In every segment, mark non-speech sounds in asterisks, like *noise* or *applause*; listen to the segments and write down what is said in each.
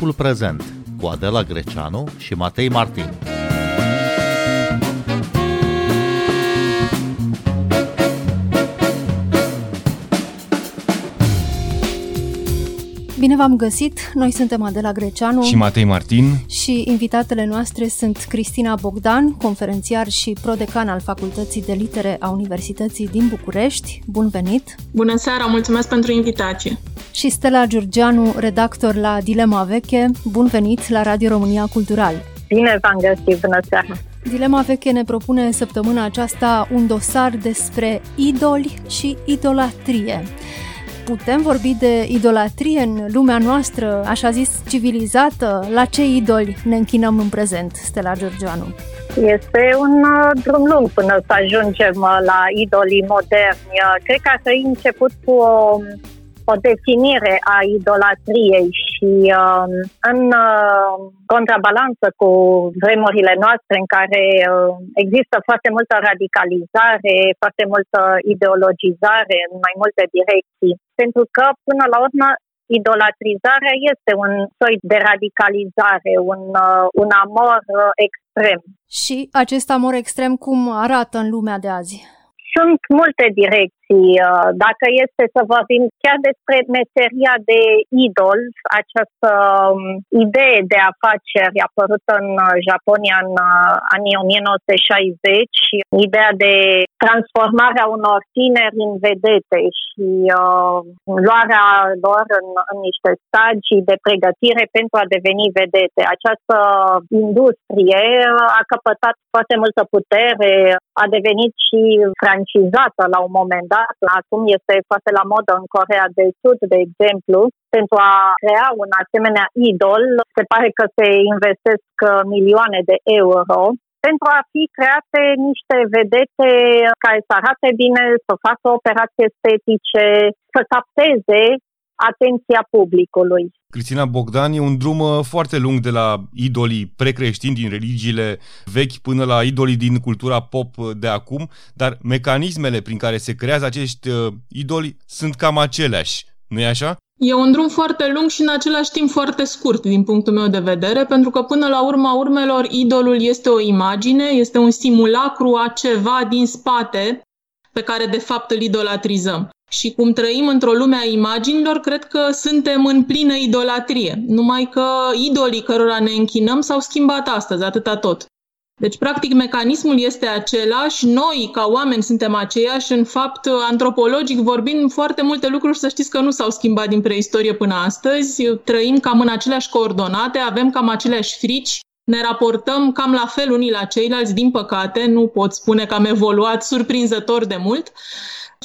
Timpul prezent cu Adela Greceanu și Matei Martin. Bine v-am găsit! Noi suntem Adela Greceanu și Matei Martin și invitatele noastre sunt Cristina Bogdan, conferențiar și prodecan al Facultății de Litere a Universității din București. Bun venit! Bună seara, mulțumesc pentru invitație! Și Stella Giurgianu, redactor la Dilema Veche. Bun venit la Radio România Cultural! Bine v-am găsit! Bună seara! Dilema Veche ne propune săptămâna aceasta un dosar despre idoli și idolatrie putem vorbi de idolatrie în lumea noastră, așa zis, civilizată? La ce idoli ne închinăm în prezent, Stella Georgianu? Este un uh, drum lung până să ajungem uh, la idolii moderni. Uh, cred că a început cu o o definire a idolatriei și uh, în uh, contrabalanță cu vremurile noastre în care uh, există foarte multă radicalizare, foarte multă ideologizare în mai multe direcții, pentru că până la urmă idolatrizarea este un soi de radicalizare, un, uh, un amor uh, extrem. Și acest amor extrem cum arată în lumea de azi? Sunt multe direcții. Uh, dacă este să vorbim chiar despre meseria de idol, această um, idee de afaceri apărut în uh, Japonia în uh, anii 1960, ideea de transformarea unor tineri în vedete și uh, luarea lor în, în niște stagii de pregătire pentru a deveni vedete. Această industrie a căpătat foarte multă putere, a devenit și francizată la un moment dat. Acum este foarte la modă în Corea de Sud, de exemplu. Pentru a crea un asemenea idol, se pare că se investesc milioane de euro pentru a fi create niște vedete care să arate bine, să facă operații estetice, să capteze atenția publicului. Cristina Bogdan e un drum uh, foarte lung de la idolii precreștini din religiile vechi până la idolii din cultura pop uh, de acum, dar mecanismele prin care se creează acești uh, idoli sunt cam aceleași, nu e așa? E un drum foarte lung și în același timp foarte scurt din punctul meu de vedere, pentru că până la urma urmelor idolul este o imagine, este un simulacru a ceva din spate pe care de fapt îl idolatrizăm. Și cum trăim într-o lume a imaginilor, cred că suntem în plină idolatrie. Numai că idolii cărora ne închinăm s-au schimbat astăzi, atâta tot. Deci, practic, mecanismul este același, noi, ca oameni, suntem aceiași. În fapt, antropologic vorbind, foarte multe lucruri, să știți că nu s-au schimbat din preistorie până astăzi. Trăim cam în aceleași coordonate, avem cam aceleași frici, ne raportăm cam la fel unii la ceilalți, din păcate, nu pot spune că am evoluat surprinzător de mult.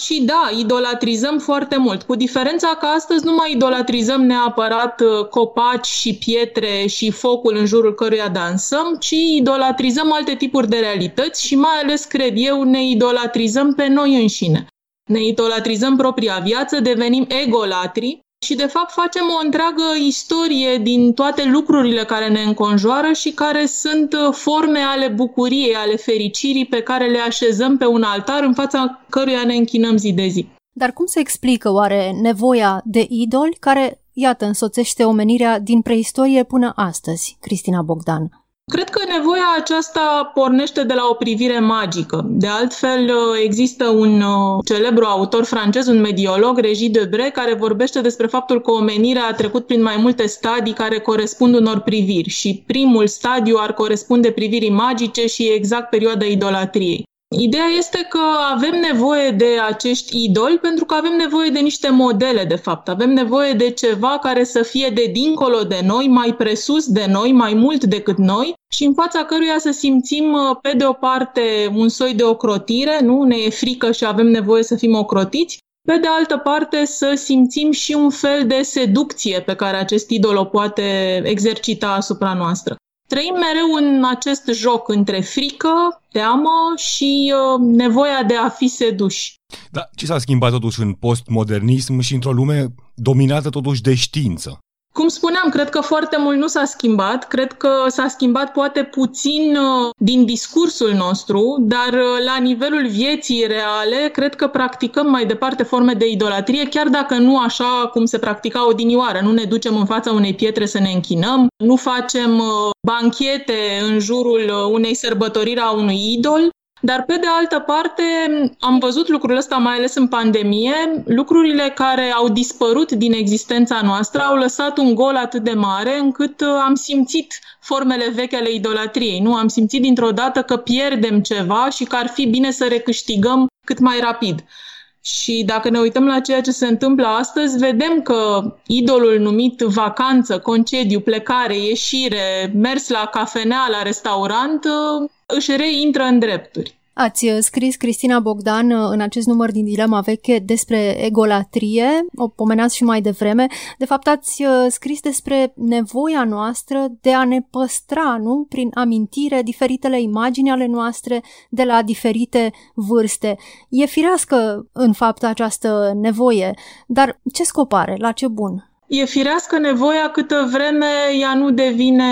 Și da, idolatrizăm foarte mult, cu diferența că astăzi nu mai idolatrizăm neapărat uh, copaci și pietre și focul în jurul căruia dansăm, ci idolatrizăm alte tipuri de realități și mai ales, cred eu, ne idolatrizăm pe noi înșine. Ne idolatrizăm propria viață, devenim egolatri și de fapt facem o întreagă istorie din toate lucrurile care ne înconjoară și care sunt uh, forme ale bucuriei, ale fericirii pe care le așezăm pe un altar în fața căruia ne închinăm zi de zi. Dar cum se explică oare nevoia de idoli care, iată, însoțește omenirea din preistorie până astăzi, Cristina Bogdan? Cred că nevoia aceasta pornește de la o privire magică. De altfel, există un uh, celebru autor francez, un mediolog, Regis Debré, care vorbește despre faptul că omenirea a trecut prin mai multe stadii care corespund unor priviri și primul stadiu ar corespunde privirii magice și exact perioada idolatriei. Ideea este că avem nevoie de acești idoli pentru că avem nevoie de niște modele, de fapt. Avem nevoie de ceva care să fie de dincolo de noi, mai presus de noi, mai mult decât noi și în fața căruia să simțim, uh, pe de o parte, un soi de ocrotire, nu? Ne e frică și avem nevoie să fim ocrotiți, pe de altă parte, să simțim și un fel de seducție pe care acest idol o poate exercita asupra noastră. Trăim mereu în acest joc între frică, teamă și uh, nevoia de a fi seduși. Da, ce s-a schimbat totuși în postmodernism și într-o lume dominată totuși de știință? Cum spuneam, cred că foarte mult nu s-a schimbat. Cred că s-a schimbat poate puțin uh, din discursul nostru, dar uh, la nivelul vieții reale, cred că practicăm mai departe forme de idolatrie, chiar dacă nu așa cum se practica odinioară. Nu ne ducem în fața unei pietre să ne închinăm, nu facem uh, banchete în jurul unei sărbătoriri a unui idol, dar pe de altă parte am văzut lucrul ăsta mai ales în pandemie, lucrurile care au dispărut din existența noastră au lăsat un gol atât de mare încât uh, am simțit formele vechi ale idolatriei. Nu am simțit dintr-o dată că pierdem ceva și că ar fi bine să recâștigăm cât mai rapid. Și dacă ne uităm la ceea ce se întâmplă astăzi, vedem că idolul numit vacanță, concediu, plecare, ieșire, mers la cafenea, la restaurant, uh, își reintră în drepturi. Ați uh, scris, Cristina Bogdan, uh, în acest număr din Dilema Veche despre egolatrie, o pomenați și mai devreme. De fapt, ați uh, scris despre nevoia noastră de a ne păstra, nu? Prin amintire, diferitele imagini ale noastre de la diferite vârste. E firească, în fapt, această nevoie, dar ce scop are? La ce bun? E firească nevoia câtă vreme ea nu devine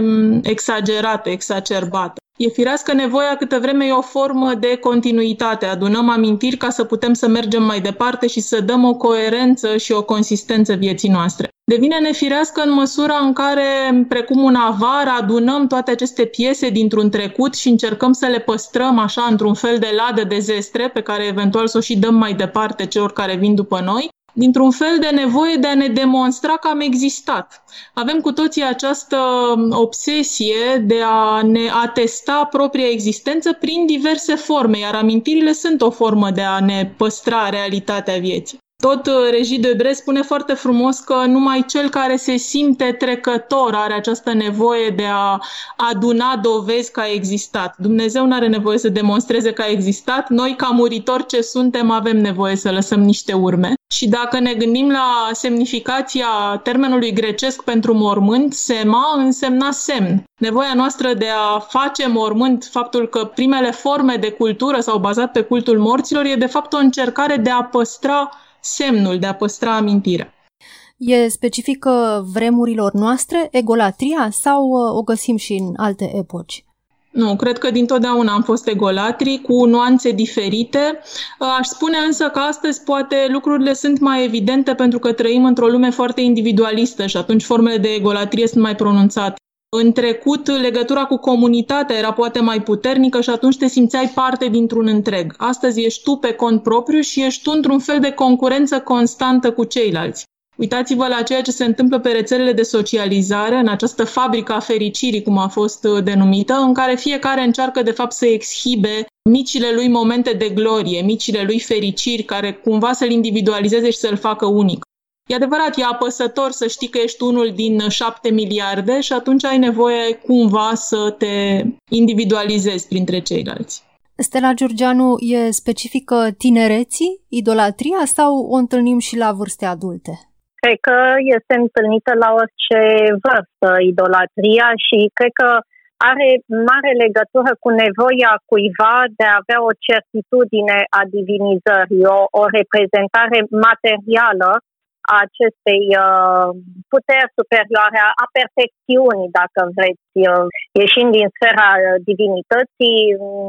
mm, exagerată, exacerbată. E firească nevoia câtă vreme e o formă de continuitate. Adunăm amintiri ca să putem să mergem mai departe și să dăm o coerență și o consistență vieții noastre. Devine nefirească în măsura în care, precum un avar, adunăm toate aceste piese dintr-un trecut și încercăm să le păstrăm așa într-un fel de ladă de zestre pe care eventual să o și dăm mai departe celor care vin după noi dintr-un fel de nevoie de a ne demonstra că am existat. Avem cu toții această obsesie de a ne atesta propria existență prin diverse forme, iar amintirile sunt o formă de a ne păstra realitatea vieții. Tot uh, Regi de Bre spune foarte frumos că numai cel care se simte trecător are această nevoie de a aduna dovezi că a existat. Dumnezeu nu are nevoie să demonstreze că a existat. Noi, ca muritori ce suntem, avem nevoie să lăsăm niște urme. Și dacă ne gândim la semnificația termenului grecesc pentru mormânt, sema însemna semn. Nevoia noastră de a face mormânt, faptul că primele forme de cultură s-au bazat pe cultul morților, e de fapt o încercare de a păstra semnul de a păstra amintirea. E specifică vremurilor noastre, egolatria, sau uh, o găsim și în alte epoci? Nu, cred că dintotdeauna am fost egolatri cu nuanțe diferite. Uh, aș spune însă că astăzi poate lucrurile sunt mai evidente pentru că trăim într-o lume foarte individualistă și atunci formele de egolatrie sunt mai pronunțate. În trecut, legătura cu comunitatea era poate mai puternică și atunci te simțeai parte dintr-un întreg. Astăzi ești tu pe cont propriu și ești tu într-un fel de concurență constantă cu ceilalți. Uitați-vă la ceea ce se întâmplă pe rețelele de socializare, în această fabrică a fericirii, cum a fost uh, denumită, în care fiecare încearcă de fapt să exhibe micile lui momente de glorie, micile lui fericiri, care cumva să-l individualizeze și să-l facă unic. E adevărat, e apăsător să știi că ești unul din șapte miliarde și atunci ai nevoie cumva să te individualizezi printre ceilalți. Stella Giurgianu e specifică tinereții, idolatria sau o întâlnim și la vârste adulte? Cred că este întâlnită la orice vârstă idolatria și cred că are mare legătură cu nevoia cuiva de a avea o certitudine a divinizării, o, o reprezentare materială a acestei uh, puteri superioare, a perfecțiunii, dacă vreți, uh, ieșind din sfera uh, divinității,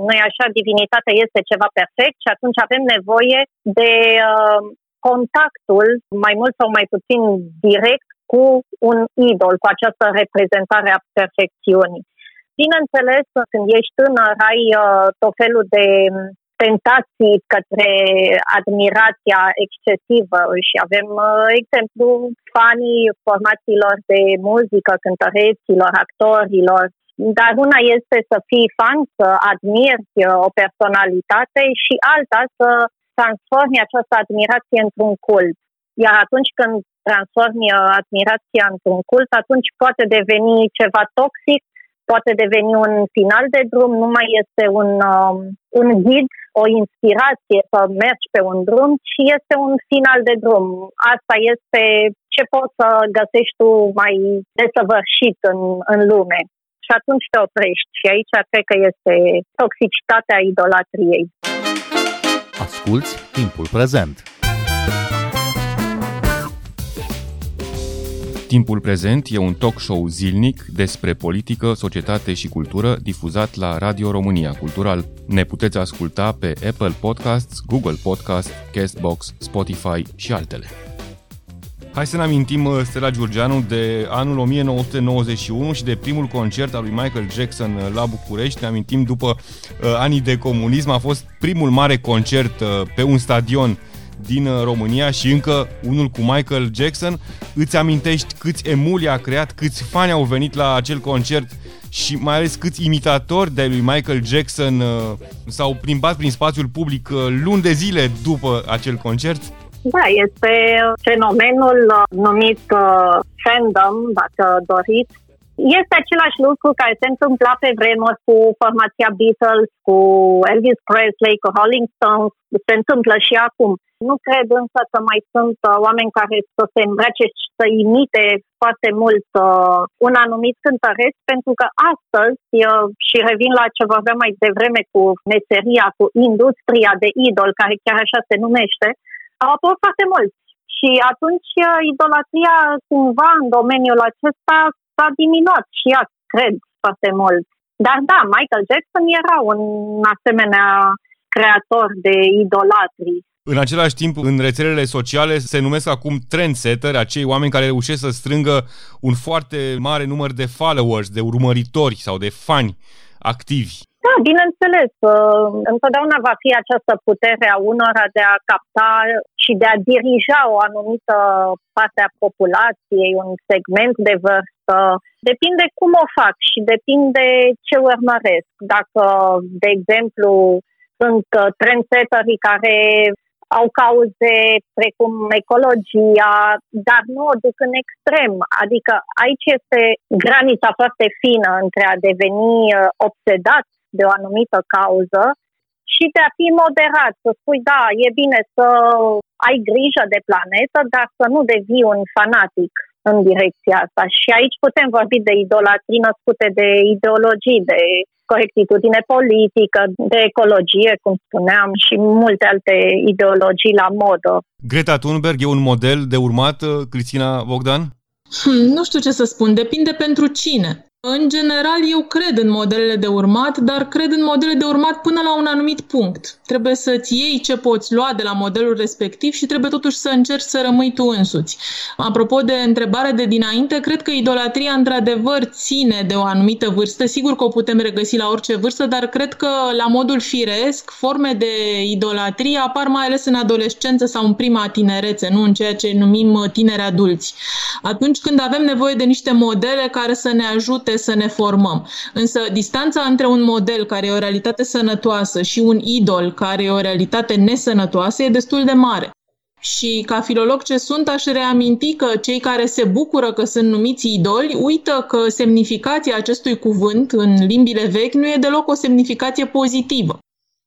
nu așa, divinitatea este ceva perfect și atunci avem nevoie de contactul, mai mult sau mai puțin direct, cu un idol, cu această reprezentare a perfecțiunii. Bineînțeles, când ești tânăr, ai uh, tot felul de tentații către admirația excesivă și avem uh, exemplu fanii formațiilor de muzică, cântăreților, actorilor, dar una este să fii fan, să admiri uh, o personalitate și alta să transformi această admirație într-un cult. Iar atunci când transformi uh, admirația într-un cult, atunci poate deveni ceva toxic, poate deveni un final de drum, nu mai este un, um, un ghid o inspirație să mergi pe un drum, ci este un final de drum. Asta este ce poți să găsești tu mai desăvârșit în, în lume. Și atunci te oprești. Și aici cred că este toxicitatea idolatriei. Asculți timpul prezent! Timpul prezent e un talk show zilnic despre politică, societate și cultură difuzat la Radio România Cultural. Ne puteți asculta pe Apple Podcasts, Google Podcasts, Castbox, Spotify și altele. Hai să ne amintim, uh, Stella Giurgianu, de anul 1991 și de primul concert al lui Michael Jackson uh, la București. Ne amintim după uh, anii de comunism, a fost primul mare concert uh, pe un stadion din uh, România și încă unul cu Michael Jackson. Îți amintești câți emuli a creat, câți fani au venit la acel concert și mai ales câți imitatori de lui Michael Jackson uh, s-au plimbat prin spațiul public uh, luni de zile după acel concert? Da, este fenomenul uh, numit uh, fandom, dacă doriți. Este același lucru care se întâmpla pe vremuri cu formația Beatles, cu Elvis Presley, cu Rolling Stones, se întâmplă și acum. Nu cred însă că mai sunt uh, oameni care să se îmbrace și să imite foarte mult uh, un anumit cântăreț, pentru că astăzi, uh, și revin la ce vorbeam mai devreme cu meseria, cu industria de idol, care chiar așa se numește, au apărut foarte mulți. Și atunci uh, idolatria cumva în domeniul acesta s-a diminuat și ea, cred, foarte mult. Dar da, Michael Jackson era un asemenea creator de idolatrii. În același timp, în rețelele sociale se numesc acum trendsetter, acei oameni care reușesc să strângă un foarte mare număr de followers, de urmăritori sau de fani activi. Da, bineînțeles. Uh, întotdeauna va fi această putere a unora de a capta și de a dirija o anumită parte a populației, un segment de vârstă. Depinde cum o fac și depinde ce urmăresc. Dacă, de exemplu, sunt uh, trendsetterii care au cauze precum ecologia, dar nu o duc în extrem. Adică aici este granița foarte fină între a deveni uh, obsedat de o anumită cauză și de a fi moderat, să spui, da, e bine să ai grijă de planetă, dar să nu devii un fanatic în direcția asta. Și aici putem vorbi de idolatrii născute de ideologii, de corectitudine politică, de ecologie, cum spuneam, și multe alte ideologii la modă. Greta Thunberg e un model de urmat, Cristina Bogdan? Hmm, nu știu ce să spun, depinde pentru cine. În general, eu cred în modelele de urmat, dar cred în modelele de urmat până la un anumit punct. Trebuie să-ți iei ce poți lua de la modelul respectiv și trebuie totuși să încerci să rămâi tu însuți. Apropo de întrebarea de dinainte, cred că idolatria într-adevăr ține de o anumită vârstă. Sigur că o putem regăsi la orice vârstă, dar cred că la modul firesc, forme de idolatrie apar mai ales în adolescență sau în prima tinerețe, nu în ceea ce numim tineri adulți. Atunci când avem nevoie de niște modele care să ne ajute poate să ne formăm. Însă distanța între un model care e o realitate sănătoasă și un idol care e o realitate nesănătoasă e destul de mare. Și ca filolog ce sunt, aș reaminti că cei care se bucură că sunt numiți idoli uită că semnificația acestui cuvânt în limbile vechi nu e deloc o semnificație pozitivă.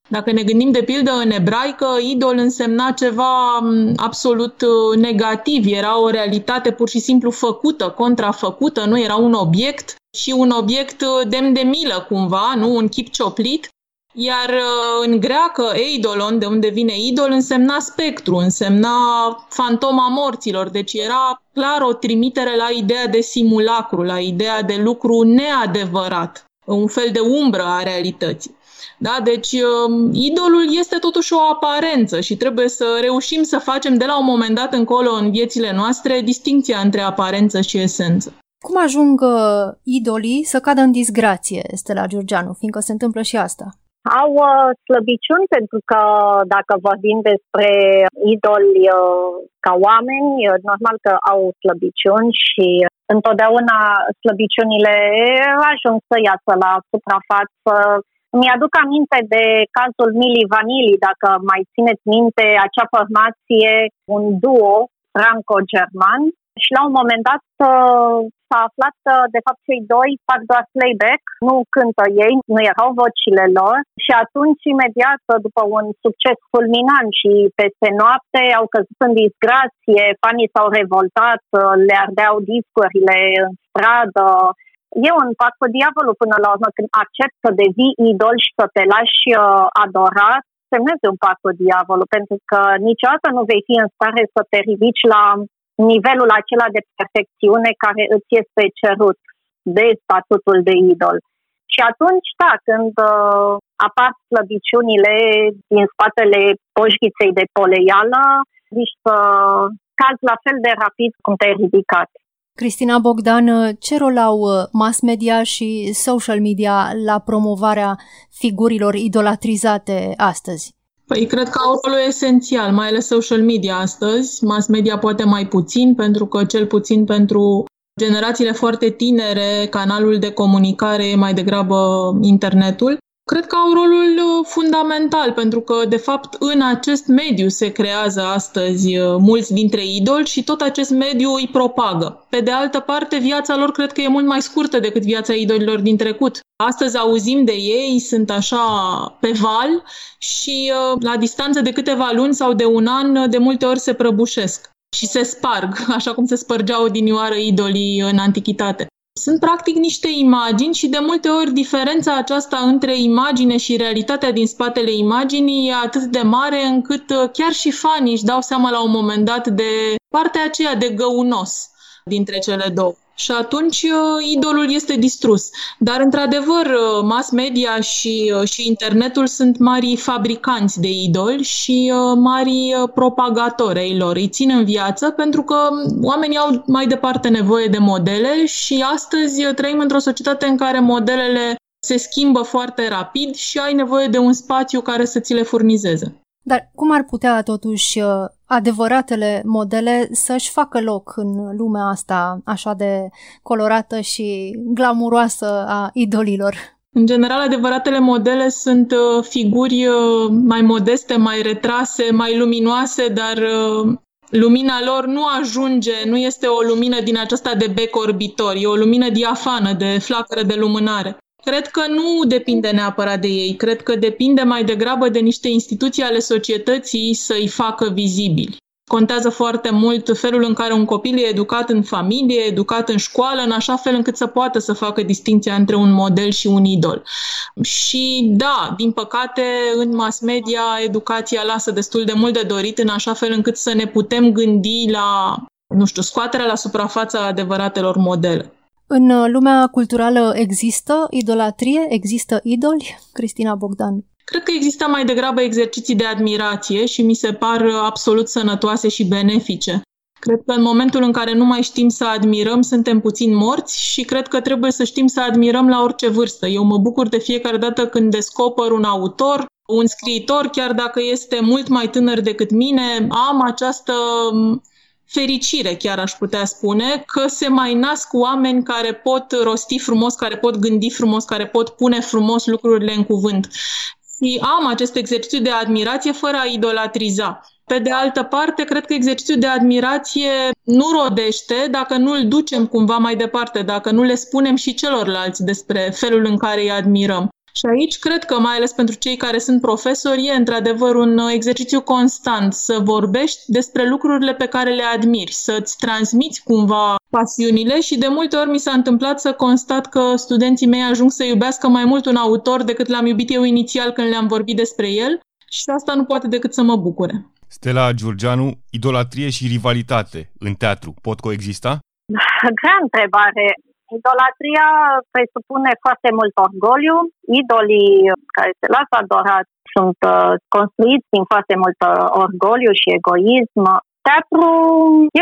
Dacă ne gândim de pildă în ebraică, idol însemna ceva absolut uh, negativ, era o realitate pur și simplu făcută, contrafăcută, nu era un obiect și un obiect uh, demn de milă cumva, nu un chip cioplit. Iar uh, în greacă, eidolon, de unde vine idol, însemna spectru, însemna fantoma morților, deci era clar o trimitere la ideea de simulacru, la ideea de lucru neadevărat, un fel de umbră a realității. Da? Deci, um, idolul este totuși o aparență și trebuie să reușim să facem de la un moment dat încolo în viețile noastre distinția între aparență și esență. Cum ajung uh, idolii să cadă în disgrație, Stella Giurgianu, fiindcă se întâmplă și asta? Au uh, slăbiciuni pentru că dacă vorbim despre idoli uh, ca oameni, uh, normal că au slăbiciuni și întotdeauna slăbiciunile ajung să iasă la suprafață mi-aduc aminte de cazul Mili Vanilli, dacă mai țineți minte acea formație, un duo franco-german. Și la un moment dat uh, s-a aflat că de fapt cei doi fac doar playback, nu cântă ei, nu erau vocile lor. Și atunci imediat după un succes fulminant și peste noapte au căzut în disgrație, fanii s-au revoltat, uh, le ardeau discurile în stradă, e un pact cu diavolul până la urmă când accept să devii idol și să te lași uh, adorat, semnezi un pact cu diavolul, pentru că niciodată nu vei fi în stare să te ridici la nivelul acela de perfecțiune care îți este cerut de statutul de idol. Și atunci, da, când uh, apar slăbiciunile din spatele poșghiței de poleială, zici să cazi la fel de rapid cum te-ai ridicat. Cristina Bogdan, ce rol au uh, mass media și social media la promovarea figurilor idolatrizate astăzi? Păi cred că au rolul esențial, mai ales social media astăzi. Mass media poate mai puțin, pentru că cel puțin pentru generațiile foarte tinere, canalul de comunicare e mai degrabă internetul. Cred că au rolul uh, fundamental, pentru că, de fapt, în acest mediu se creează astăzi uh, mulți dintre idoli și tot acest mediu îi propagă. Pe de altă parte, viața lor cred că e mult mai scurtă decât viața idolilor din trecut. Astăzi auzim de ei, sunt așa pe val și uh, la distanță de câteva luni sau de un an, de multe ori se prăbușesc și se sparg, *laughs* așa cum se spărgeau odinioară idolii în antichitate. Sunt practic niște imagini și de multe ori diferența aceasta între imagine și realitatea din spatele imaginii e atât de mare încât uh, chiar și fanii își dau seama la un moment dat de partea aceea de găunos dintre cele două și atunci uh, idolul este distrus. Dar, într-adevăr, uh, mass media și, uh, și internetul sunt mari fabricanți de idoli și mari propagatori ai lor. Îi țin în viață pentru că oamenii au mai departe nevoie de modele și astăzi trăim într-o societate în care modelele se schimbă foarte rapid și ai nevoie de un spațiu care să ți le furnizeze. Dar cum ar putea totuși adevăratele modele să-și facă loc în lumea asta așa de colorată și glamuroasă a idolilor? În general, adevăratele modele sunt uh, figuri uh, mai modeste, mai retrase, mai luminoase, dar uh, lumina lor nu ajunge, nu este o lumină din aceasta de bec orbitor, e o lumină diafană, de flacără de lumânare. Cred că nu depinde neapărat de ei, cred că depinde mai degrabă de niște instituții ale societății să-i facă vizibili. Contează foarte mult felul în care un copil e educat în familie, educat în școală, în așa fel încât să poată să facă distinția între un model și un idol. Și da, din păcate, în mass media, educația lasă destul de mult de dorit, în așa fel încât să ne putem gândi la, nu știu, scoaterea la suprafața adevăratelor modele. În uh, lumea culturală există idolatrie? Există idoli? Cristina Bogdan. Cred că există mai degrabă exerciții de admirație și mi se par uh, absolut sănătoase și benefice. Cred că în momentul în care nu mai știm să admirăm, suntem puțin morți și cred că trebuie să știm să admirăm la orice vârstă. Eu mă bucur de fiecare dată când descoper un autor, un scriitor, chiar dacă este mult mai tânăr decât mine, am această fericire, chiar aș putea spune, că se mai nasc oameni care pot rosti frumos, care pot gândi frumos, care pot pune frumos lucrurile în cuvânt. Și am acest exercițiu de admirație fără a idolatriza. Pe de altă parte, cred că exercițiul de admirație nu rodește dacă nu îl ducem cumva mai departe, dacă nu le spunem și celorlalți despre felul în care îi admirăm. Și aici cred că, mai ales pentru cei care sunt profesori, e într-adevăr un uh, exercițiu constant să vorbești despre lucrurile pe care le admiri, să-ți transmiți cumva pasiunile și de multe ori mi s-a întâmplat să constat că studenții mei ajung să iubească mai mult un autor decât l-am iubit eu inițial când le-am vorbit despre el și asta nu poate decât să mă bucure. Stella Giurgianu, idolatrie și rivalitate în teatru pot coexista? *laughs* Grea întrebare. Idolatria presupune foarte mult orgoliu. Idolii care se lasă adorați sunt uh, construiți din foarte mult uh, orgoliu și egoism. Teatru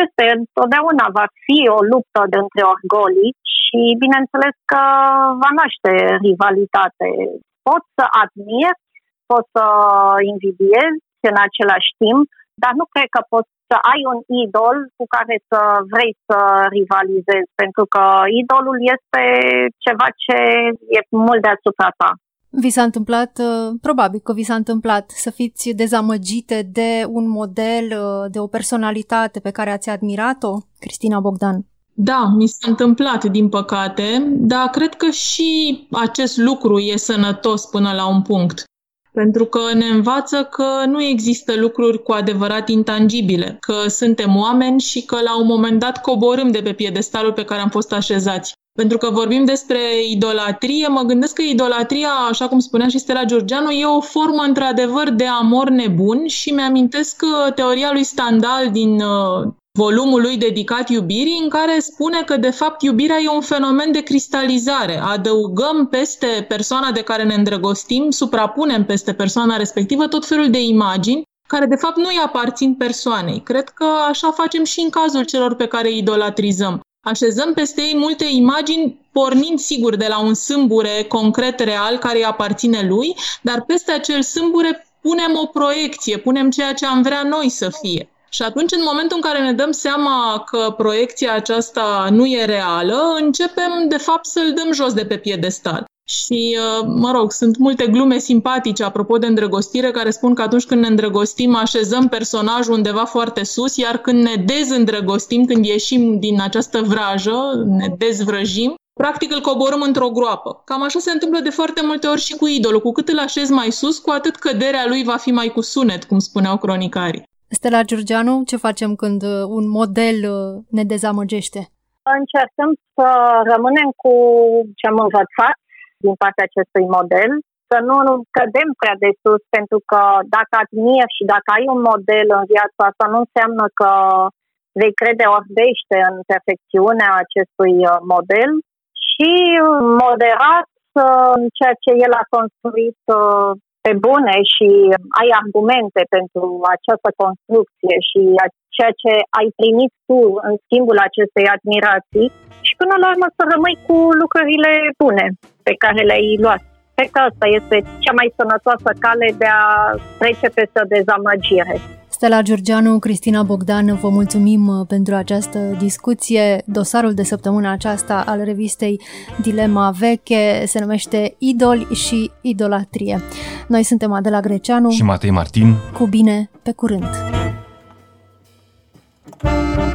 este, întotdeauna va fi o luptă de între orgolii și bineînțeles că va naște rivalitate. Pot să admir, pot să invidiez în același timp, dar nu cred că pot să ai un idol cu care să vrei să rivalizezi, pentru că idolul este ceva ce e mult deasupra ta. Vi s-a întâmplat, uh, probabil că vi s-a întâmplat, să fiți dezamăgite de un model, uh, de o personalitate pe care ați admirat-o, Cristina Bogdan? Da, mi s-a întâmplat, din păcate, dar cred că și acest lucru e sănătos până la un punct pentru că ne învață că nu există lucruri cu adevărat intangibile, că suntem oameni și că la un moment dat coborâm de pe piedestalul pe care am fost așezați. Pentru că vorbim despre idolatrie, mă gândesc că idolatria, așa cum spunea și Stella Georgianu, e o formă într-adevăr de amor nebun și mi-amintesc teoria lui Standal din uh, volumul lui dedicat iubirii, în care spune că, de fapt, iubirea e un fenomen de cristalizare. Adăugăm peste persoana de care ne îndrăgostim, suprapunem peste persoana respectivă tot felul de imagini care, de fapt, nu îi aparțin persoanei. Cred că așa facem și în cazul celor pe care îi idolatrizăm. Așezăm peste ei multe imagini, pornind sigur de la un sâmbure concret, real, care îi aparține lui, dar peste acel sâmbure punem o proiecție, punem ceea ce am vrea noi să fie. Și atunci, în momentul în care ne dăm seama că proiecția aceasta nu e reală, începem, de fapt, să-l dăm jos de pe piedestal. Și, uh, mă rog, sunt multe glume simpatice apropo de îndrăgostire care spun că atunci când ne îndrăgostim așezăm personajul undeva foarte sus, iar când ne dezîndrăgostim, când ieșim din această vrajă, ne dezvrăjim, practic îl coborâm într-o groapă. Cam așa se întâmplă de foarte multe ori și cu idolul. Cu cât îl așez mai sus, cu atât căderea lui va fi mai cu sunet, cum spuneau cronicarii. Stella Giurgianu, ce facem când uh, un model uh, ne dezamăgește? Încercăm să rămânem cu ce am învățat din partea acestui model, să nu cădem prea de sus, pentru că dacă admiri și dacă ai un model în viața asta, nu înseamnă că vei crede orbește în perfecțiunea acestui uh, model și moderat în ceea ce el a construit pe bune și ai argumente pentru această construcție și ceea ce ai primit tu în schimbul acestei admirații și până la urmă să rămâi cu lucrurile bune pe care le-ai luat. Cred că asta este cea mai sănătoasă cale de a trece peste o dezamăgire. Stella Giurgianu, Cristina Bogdan, vă mulțumim uh, pentru această discuție. Dosarul de săptămâna aceasta al revistei Dilema Veche se numește Idoli și Idolatrie. Noi suntem Adela Greceanu și Matei Martin. Cu bine, pe curând! thank you